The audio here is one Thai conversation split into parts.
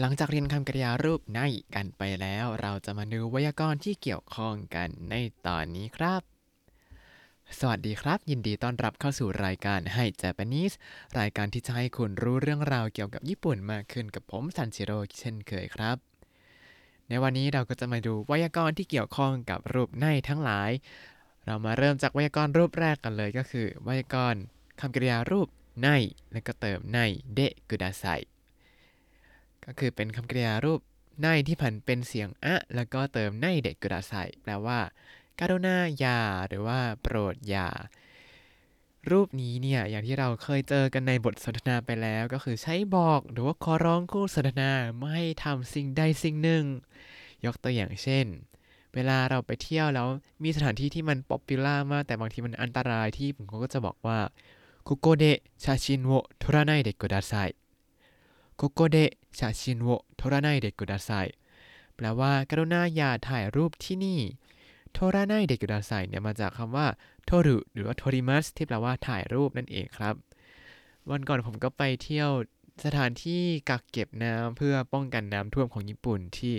หลังจากเรียนคำกริยารูปในกันไปแล้ว เราจะมาดูไวยากรณ์ที่เกี่ยวข้องกันในตอนนี้ครับ สวัสดีครับ ยินดีต้อนรับเข้าสู่รายการให้ Japanese รายการที่จะให้คุณรู้เรื่องราวเกี่ยวกับญี่ปุ่นมากขึ้นกับผมซันชิโร่เช่นเคยครับ ในวันนี้เราก็จะมาดูไวยากรณ์ที่เกี่ยวข้องกับรูปในทั้งหลาย เรามาเริ่มจากไวยากรณ์รูปแรกกันเลยก็คือไวยากรณ์คำกริยารูปない แล้วก็เติม ないでください ก็คือเป็นคำกริยารูป ない ที่ผันเป็นเสียงอะ แล้วก็เติม ないでください แปลว่ากรุณาอย่าหรือว่าโปรดอย่ารูปนี้เนี่ยอย่างที่เราเคยเจอกันในบทสนทนาไปแล้วก็คือใช้บอกหรือว่าขอร้องคู่สนทนาไม่ทำสิ่งใดสิ่งหนึ่ง ยกตัวอย่างเช่น เวลาเราไปเที่ยวแล้วมีสถานที่ที่มัน popular มาก แต่บางทีมันอันตรายที่ผมก็จะบอกว่าคุโกเดชาชินโวทุระไนเด็กกดาไซ ここで写真を撮らないでくださいแปลว่ากรุณาอย่าถ่ายรูปที่นี่โทราไนเดกุดาไซเนี่ยมาจากคำว่าโทรุหรือว่าโทริมัสที่แปลว่าถ่ายรูปนั่นเองครับ วันก่อนผมก็ไปเที่ยวสถานที่กักเก็บน้ำเพื่อป้องกันน้ำท่วมของญี่ปุ่นที่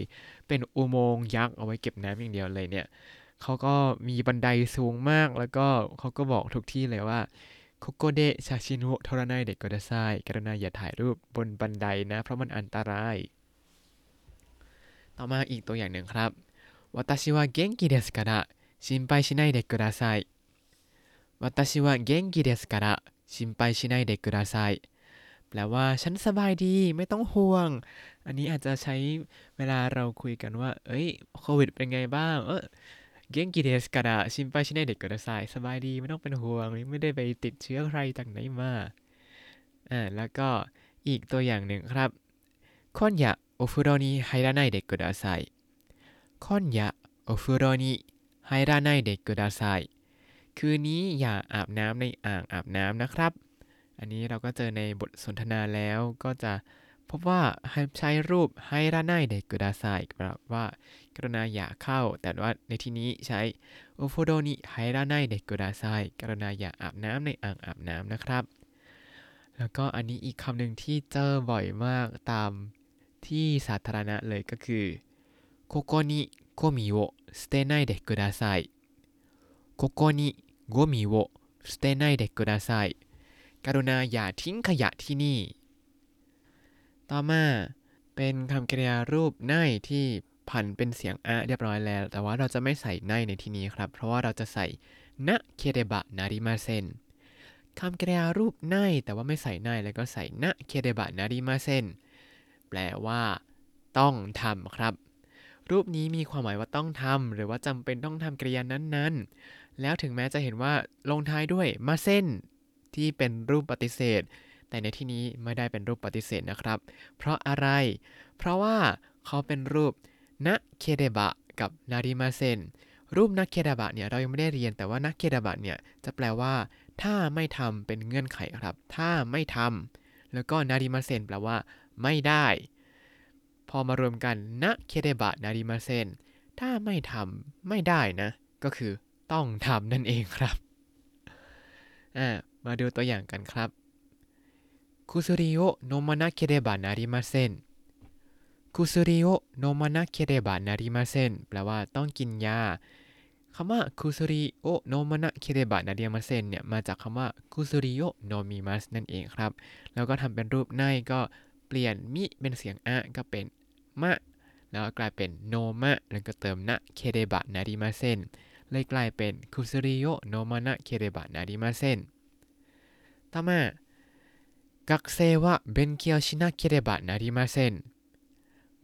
เป็นอุโมงค์ยักษ์เอาไว้เก็บน้ำอย่างเดียวเลยเนี่ยเขาก็มีบันไดสูงมาก แล้วก็เขาก็บอกทุกที่เลยว่า โคโกเดะซาชินุโทรานาเด็กก็ได้กรุณาอย่าถ่ายรูปบนบันไดนะ เพราะมันอันตราย ต่อมาอีกตัวอย่างหนึ่งครับวาตาชิวะเกนกิเดสการะชินไปชินายเด็กก็แปลว่าฉันสบายดีไม่ต้องห่วง อันนี้อาจจะใช้เวลาเราคุยกันว่า เอ้ยโควิดเป็นไงบ้าง เออ เก่งกีเดสกันอะชิมไปชิเน่เด็กก็ได้สายสบายดีไม่ต้องเป็นห่วงไม่ได้ไปติดเชื้อใครจากไหนมาอ่าแล้วก็อีกตัวอย่างหนึ่งครับคอนยะโอฟุโรนิไฮราไนเด็กก็ได้สายคอนยะโอฟุโรนิไฮราไนเด็กก็ได้สายคืนนี้อย่าอาบน้ำในอ่างอาบน้ำนะครับ อันนี้เราก็เจอในบทสนทนาแล้วก็จะ พบว่าใช้รูปไฮราไนเดกุดาไซแปลว่ากรณาอย่าเข้า แต่ว่าในที่นี้ใช้โอฟโดนิไฮราไนเดกุดาไซกรณาอย่าอาบน้ำในอ่างอาบน้ำนะครับ แล้วก็อันนี้อีกคำหนึ่งที่เจอบ่อยมากตามที่สาธารณะเลยก็คือ ここにゴミを捨てないでください ここにゴミを捨てないでくださいกรุณาอย่าทิ้งขยะที่นี่ ต่อมาเป็นคำกริยารูปในที่ผันเป็นเสียงอะเรียบร้อยแล้ว แต่ว่าเราจะไม่ใส่ในในที่นี้ครับ เพราะว่าเราจะใส่นะเคเดบะนาริมาเซนคำกริยารูปในแต่ว่าไม่ใส่ในแล้วก็ใส่นะเคเดบะนาริมาเซนแปลว่า ต้องทำครับ รูปนี้มีความหมายว่าต้องทำหรือว่าจำเป็นต้องทำกริยานั้นๆ แล้วถึงแม้จะเห็นว่าลงท้ายด้วยมาเส้นที่เป็นรูปปฏิเสธ แต่ในที่นี้ไม่ได้เป็นรูปปฏิเสธนะครับ เพราะอะไร เพราะว่าเขาเป็นรูปนะเคเดบะกับนาริมาเซนรูปนักเคเดบะเนี่ยเรายังไม่ได้เรียนแต่ว่านักเคเดบะเนี่ยจะแปลว่าถ้าไม่ทำเป็นเงื่อนไขครับ ถ้าไม่ทำแล้วก็นาริมาเซนแปลว่า ไม่ได้ พอมารวมกันนะเคเดบะนาริมาเซนถ้าไม่ทำไม่ได้นะ ก็คือต้องทำนั่นเองครับอ่ามาดูตัวอย่างกันครับ คุซุริโอโนมานะเคเรบะนาริมาเซนคุซุริโอโนมานะเคเรบะนาริมาเซนแปลว่าต้องกินยาคำว่าคุซุริโอโนมานะเคเรบะนาริมาเซนเนี่ยมาจากคำว่าคุซุริโอโนมิมัสนั่นเองครับ แล้วก็ทำเป็นรูปในก็เปลี่ยนมิเป็นเสียงอะก็เป็นมะ แล้วกลายเป็นโนมะ แล้วก็เติมนะเคเรบะนาริมาเซนเลยกลายเป็นคุซุริโอโนมานะเคเรบะนาริมาเซนต่อมา 学生は勉強しなければなりません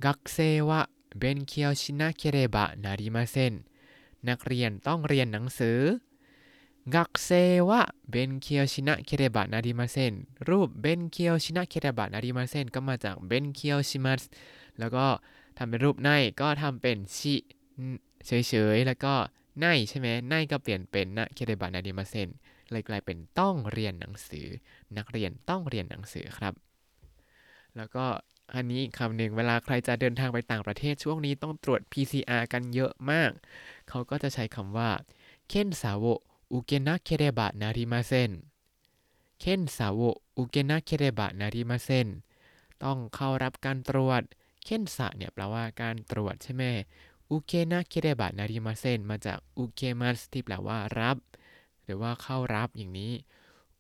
学生は勉強しなければなりませんนักเรียนต้องเรียนหนังสือ学生は勉強しなければなりませんรูป勉強しなければなりませんก็มาจาก勉強しますแล้วก็ทำเป็นรูปในก็ทำเป็นชิเฉยๆ แล้วก็ในใช่ไหมในก็เปลี่ยนเป็นนะเคเรบะนาริมาเซน เลยกลายเป็นต้องเรียนหนังสือ นักเรียนต้องเรียนหนังสือครับ แล้วก็อันนี้อีกคำหนึ่งเวลาใครจะเดินทางไปต่างประเทศช่วงนี้ต้องตรวจ PCR กันเยอะมาก เขาก็จะใช้คำว่าเคนซาโวอุเกนะเคเรบะนาริมาเซนเคนซาโวอุเกนะเคเรบะนาริมาเซนต้องเข้ารับการตรวจเค้นสะเนี่ยแปลว่าการตรวจใช่ไหมอุเคนะเคเรบะนาริมาเซนมาจากอุเคมัสที่แปลว่ารับ หรือว่าเข้ารับอย่างนี้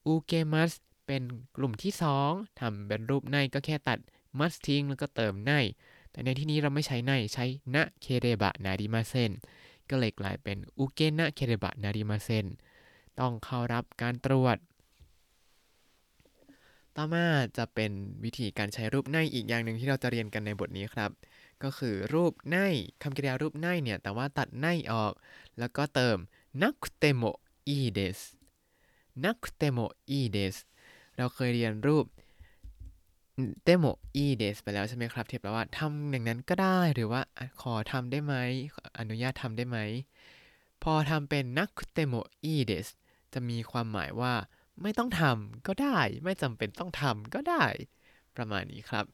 อุเคมัสเป็นกลุ่มที่ 2ทำเป็นรูปในก็แค่ตัดมัสทิ้งแล้วก็เติมใน แต่ในที่นี้เราไม่ใช้ในใช้นะเคเรบะนาริมาเซนก็เลยกลายเป็นอุเกนะเคเรบะนาริมาเซนต้องเข้ารับการตรวจ ต่อมาจะเป็นวิธีการใช้รูปในอีกอย่างหนึ่งที่เราจะเรียนกันในบทนี้ครับ ก็คือรูปในคำกริยารูปในเนี่ยแต่ว่าตัดในออก แล้วก็เติมนักเตโม อีเดสนักเตโมอีเดสเราเคยเรียนรูปเตโมอีเดสไปแล้วใช่ไหมครับที่แปลว่าทำอย่างนั้นก็ได้หรือว่าขอทำได้ไหมอนุญาตทำได้ไหม พอทำเป็นนักเตโมอีเดสจะมีความหมายว่าไม่ต้องทำก็ได้ ไม่จำเป็นต้องทำก็ได้ ประมาณนี้ครับ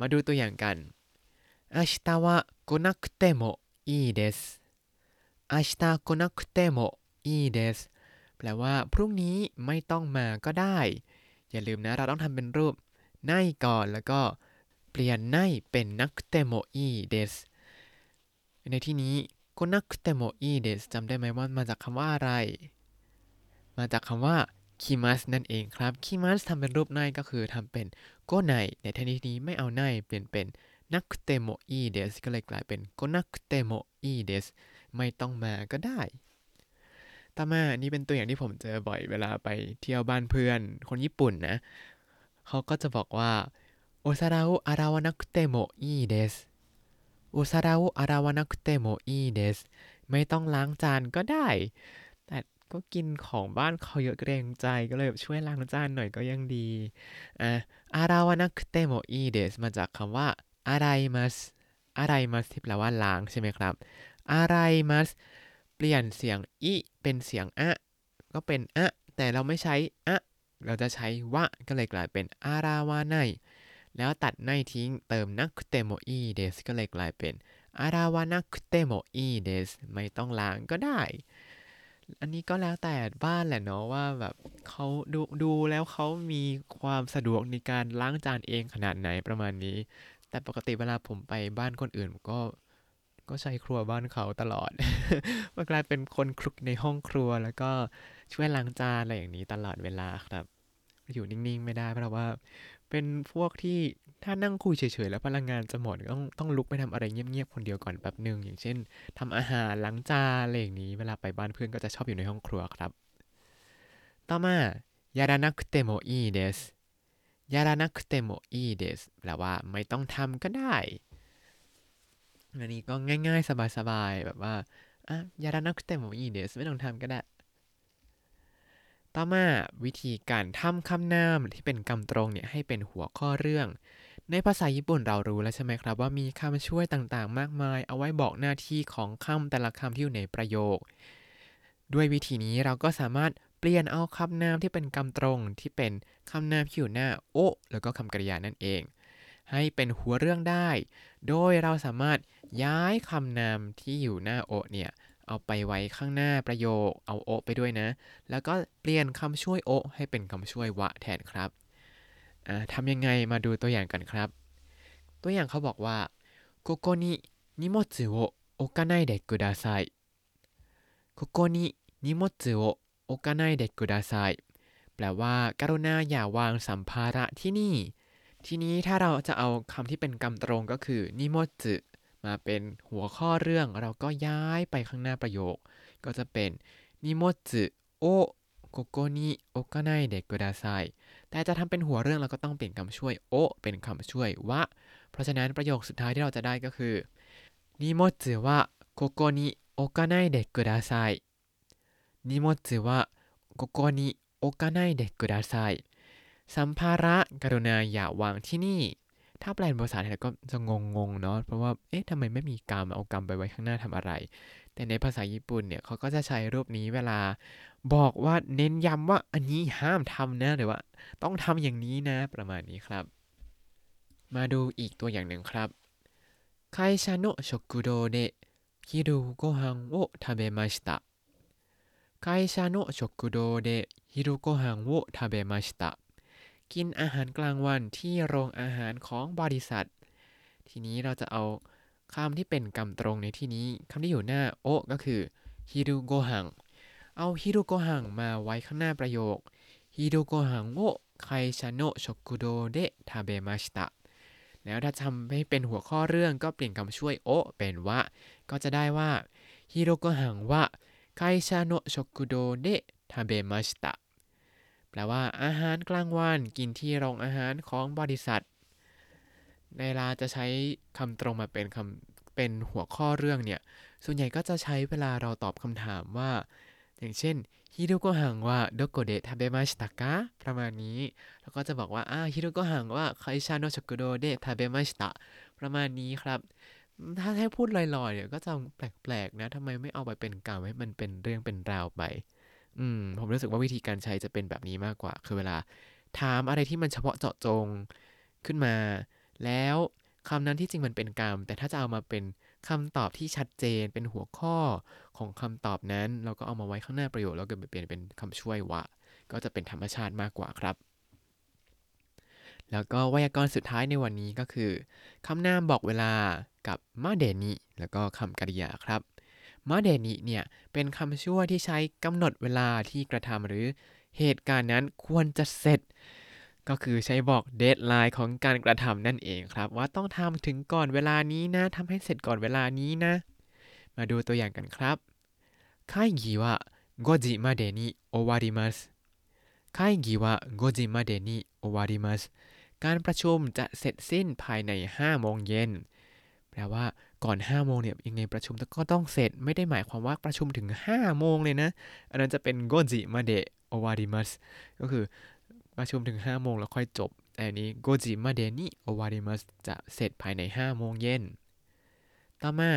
มาดูตัวอย่างกัน明日は来なくてもいいです明日来なくても อีเดสแปลว่าพรุ่งนี้ไม่ต้องมาก็ได้ อย่าลืมนะเราต้องทำเป็นรูป ない ก่อนแล้วก็เปลี่ยน ない เป็น なくてもいいです ในที่นี้ 来なくてもいいです จำได้ไหมว่ามาจากคำว่าอะไร มาจากคำว่า 来ます นั่นเองครับ 来ます ทำเป็นรูป ない ก็คือทำเป็น 来ない ในที่นี้ไม่เอา ない เปลี่ยนเป็น なくてもいいです ก็เลยกลายเป็น 来なくてもいいです ไม่ต้องมาก็ได้ ต่อมานี่เป็นตัวอย่างที่ผมเจอบ่อยเวลาไปเที่ยวบ้านเพื่อน คนญี่ปุ่นนะ เขาก็จะบอกว่าお皿を洗わなくてもいいです お皿を洗わなくてもいいです ไม่ต้องล้างจานก็ได้ แต่ก็กินของบ้านเขาเยอะเกรงใจก็เลยช่วยล้างจานหน่อยก็ยังดีอะ 洗わなくてもいいです มาจากคำว่าอะไรมัสอะไรมัสที่แปลว่าล้างใช่ไหมครับอะไรมัส เปลี่ยนเสียงอิเป็นเสียงอะก็เป็นอะแต่เราไม่ใช้อะเราจะใช้วะก็เลยกลายเป็นอาราวาไนแล้วตัดไนทิ้งเติมนักเตโมอีเดสก็เลยกลายเป็นอาราวานักเตโมอีเดสไม่ต้องล้างก็ได้ อันนี้ก็แล้วแต่บ้านแหละเนาะว่าแบบเขาดูดูแล้วเขามีความสะดวกในการล้างจานเองขนาดไหนประมาณนี้ แต่ปกติเวลาผมไปบ้านคนอื่นก็ ก็ใช้ครัวบ้านเขาตลอด มันกลายเป็นคนคลุกในห้องครัวแล้วก็ช่วยล้างจานอะไรอย่างนี้ตลอดเวลาครับ อยู่นิ่งๆไม่ได้เพราะว่า เป็นพวกที่ถ้านั่งคุยเฉยๆแล้วพลังงานจะหมดต้องต้องลุกไปทำอะไรเงียบๆคนเดียวก่อนแป๊บหนึ่งอย่างเช่นทำอาหารล้างจานอะไรอย่างนี้ เวลาไปบ้านเพื่อนก็จะชอบอยู่ในห้องครัวครับ ต่อมายารานักเตโมอีเดสยารานักเตโมอีเดสแปลว่าไม่ต้องทำก็ได้ อันนี้ก็ง่าย ๆ สบายๆ แบบว่าอะยาดานักเต็มอีเดสไม่ต้องทำก็ได้ ต่อมาวิธีการทำคำนามที่เป็นคำตรงเนี่ยให้เป็นหัวข้อเรื่อง ในภาษาญี่ปุ่นเรารู้แล้วใช่ไหมครับ ว่ามีคำช่วยต่างๆ มากมาย เอาไว้บอกหน้าที่ของคำแต่ละคำที่อยู่ในประโยค ด้วยวิธีนี้เราก็สามารถเปลี่ยนเอาคำนามที่เป็นคำตรงที่เป็นคำนามที่อยู่หน้าโอแล้วก็คำกริยานั่นเอง ให้เป็นหัวเรื่องได้ โดยเราสามารถ ย้ายคำนามที่อยู่หน้าโอเนี่ย เอาไปไว้ข้างหน้าประโยค เอาโอไปด้วยนะ แล้วก็เปลี่ยนคำช่วยโอให้เป็นคำช่วยวะแทนครับทำยังไงมาดูตัวอย่างกันครับ ตัวอย่างเขาบอกว่าここに荷物を置かないでくださいここに荷物を置かないでくださいแปลว่า กรุณาอย่าวางสัมภาระที่นี่ ทีนี้ถ้าเราจะเอาคำที่เป็นกรรมตรงก็คือนิโมจึ มาเป็นหัวข้อเรื่องเราก็ย้ายไปข้างหน้าประโยค ก็จะเป็นนิโมจึโอโกโกนิโอกาไนเดกุดาไซแต่จะทำเป็นหัวเรื่องเราก็ต้องเปลี่ยนคำช่วยโอเป็นคำช่วยวะ เพราะฉะนั้นประโยคสุดท้ายที่เราจะได้ก็คือนิโมจึวะโกโกนิโอกาไนเดกุดาไซนิโมจึวะโกโกนิโอกาไนเดกุดาไซสัมภาระกรุณาอย่าวางที่นี่ ถ้าแปลเป็นภาษาไทยก็จะงงๆเนาะ เพราะว่า เอ๊ะทำไมไม่มีกรรมเอากรรมไปไว้ข้างหน้าทำอะไร แต่ในภาษาญี่ปุ่นเนี่ยเขาก็จะใช้รูปนี้เวลา บอกว่าเน้นย้ำว่าอันนี้ห้ามทำนะหรือว่า ต้องทำอย่างนี้นะ ประมาณนี้ครับ มาดูอีกตัวอย่างหนึ่งครับ会社の食堂で昼ご飯を食べました会社の食堂で昼ご飯を食べました กินอาหารกลางวันที่โรงอาหารของบริษัท ทีนี้เราจะเอาคำที่เป็นกรรมตรงในที่นี้คำที่อยู่หน้าโอก็คือฮิรุโกฮังเอาฮิรุโกฮังมาไว้ข้างหน้าประโยคฮิรุโกฮังโอไคชาโนชกุโดเดทาเบมาชิตะแล้วถ้าทำให้เป็นหัวข้อเรื่องก็เปลี่ยนคำช่วยโอเป็นวะก็จะได้ว่าฮิโรโกฮังวะไคชาโนชกุโดเดทาเบมาชิตะ แปลว่าอาหารกลางวันกินที่โรงอาหารของบริษัท ในลาจะใช้คำตรงมาเป็นคำเป็นหัวข้อเรื่องเนี่ย ส่วนใหญ่ก็จะใช้เวลาเราตอบคำถามว่า อย่างเช่นฮิโรโกฮังว่าโดโกเดะทาเบมาชิตะกะประมาณนี้ แล้วก็จะบอกว่าอ่าฮิโรโกฮังว่าไคชาโนชกุโดเดะทาเบมาชิตะประมาณนี้ครับถ้าให้พูดลอยๆเนี่ยก็จะแปลกๆนะทำไมไม่เอาไปเป็นกล่าวให้มันเป็นเรื่องเป็นราวไป อืมผมรู้สึกว่าวิธีการใช้จะเป็นแบบนี้มากกว่า คือเวลาถามอะไรที่มันเฉพาะเจาะจงขึ้นมา แล้วคำนั้นที่จริงมันเป็นกรรม แต่ถ้าจะเอามาเป็นคำตอบที่ชัดเจนเป็นหัวข้อของคำตอบนั้น เราก็เอามาไว้ข้างหน้าประโยคแล้วก็เปลี่ยนเป็นคำช่วยวะ ก็จะเป็นธรรมชาติมากกว่าครับ แล้วก็ไวยากรณ์สุดท้ายในวันนี้ก็คือคำนามบอกเวลากับมาเดนิแล้วก็คำกริยาครับ มาเดนิเนี่ยเป็นคำช่วยที่ใช้กำหนดเวลาที่กระทำหรือเหตุการณ์นั้นควรจะเสร็จ ก็คือใช้บอกเดทไลน์ของการกระทำนั่นเองครับ ว่าต้องทำถึงก่อนเวลานี้นะทำให้เสร็จก่อนเวลานี้นะ มาดูตัวอย่างกันครับ会議は5時までに終わります会議は5時までに終わりますการประชุมจะเสร็จสิ้นภายใน5โมงเย็น แปลว่า ก่อน5โมงเนี่ยยังไงประชุมก็ต้องเสร็จไม่ได้หมายความว่าประชุมถึง5โมงเลยนะ อันนั้นจะเป็นโกจิมาเดะโอวาริมัสก็คือประชุมถึง5โมงแล้วค่อยจบ แต่อันนี้โกจิมาเดะนี่โอวาริมัสจะเสร็จภายใน5โมงเย็นต่อมา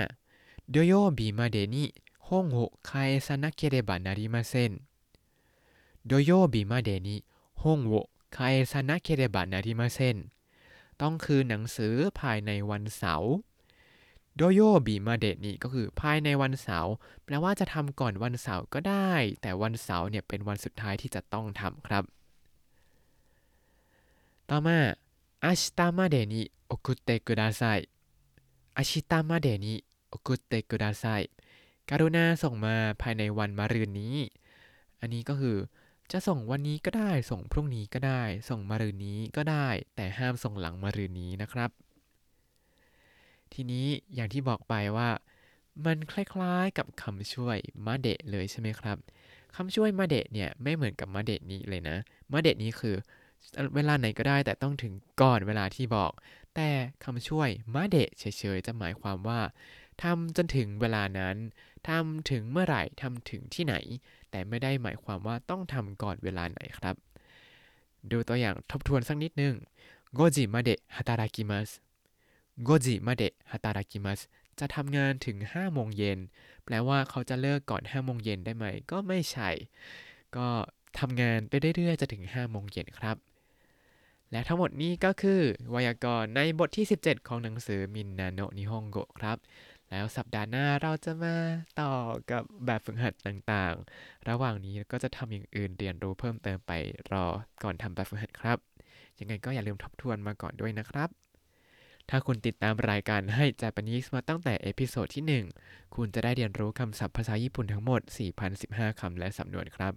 โดโยบีมาเดนี่ห้องคเอซานะเคเรบะนาริมาเซนโดโยบีมาเดะนี่ห้องคซานะเคเรบะนาริมาเซนต้องคืนหนังสือภายในวันเสาร์ โดโยบิมาเดนี่ก็คือภายในวันเสาร์แปลว่าจะทำก่อนวันเสาร์ก็ได้ แต่วันเสาร์เนี่ยเป็นวันสุดท้ายที่จะต้องทำครับ ต่อมาอาชิตามาเดนิโอคุเตกุดาไซอาชิตามาเดนิโอคุเตกุดาไซกรุณาส่งมาภายในวันมะรืนนี้ อันนี้ก็คือจะส่งวันนี้ก็ได้ ส่งพรุ่งนี้ก็ได้ ส่งมะรืนนี้ก็ได้ แต่ห้ามส่งหลังมะรืนนี้นะครับ ทีนี้อย่างที่บอกไปว่า มันคล้ายๆกับคำช่วยมาเดะเลยใช่ไหมครับคำช่วยมาเดะเนี่ยไม่เหมือนกับมาเดะนี้เลยนะมาเดะนี้คือเวลาไหนก็ได้แต่ต้องถึงก่อนเวลาที่บอก แต่คำช่วยมาเดะเฉยๆจะหมายความว่าทำจนถึงเวลานั้นทำถึงเมื่อไหร่ทำถึงที่ไหน แต่ไม่ได้หมายความว่าต้องทำก่อนเวลาไหนครับ ดูตัวอย่างทบทวนสักนิดนึงโกจิมาเดฮาตารากิมส ますจะทำงานถึง5โมงเย็นแปลว่าเขาจะเลิกก่อน5โมงเย็นได้ไหม ก็ไม่ใช่ ก็ทำงานไปเรื่อยๆ จะถึง5โมงเย็นครับ และทั้งหมดนี้ก็คือ ไวยากรณ์ในบทที่ 17 ของหนังสือมินนาโนนิฮงโกครับ แล้วสัปดาห์หน้าเราจะมาต่อกับแบบฝึกหัดต่างๆ ระหว่างนี้ก็จะทำอย่างอื่นเรียนรู้เพิ่มเติมไปรอก่อนทำแบบฝึกหัดครับ ยังไงก็อย่าลืมทบทวนมาก่อนด้วยนะครับ ถ้าคุณติดตามรายการให้ Japanese มาตั้งแต่ episode ที่ 1 คุณจะได้เรียนรู้คำศัพท์ภาษาญี่ปุ่นทั้งหมด 4,015 คำและสำนวนครับ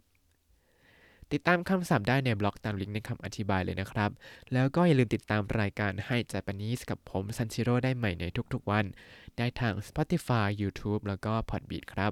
ติดตามคำศัพท์ได้ในบล็อกตามลิงก์ในคำอธิบายเลยนะครับ แล้วก็อย่าลืมติดตามรายการให้ Japanese กับผมซันชิโร่ได้ใหม่ในทุกๆวัน ได้ทาง Spotify YouTube แล้วก็ Podbean ครับ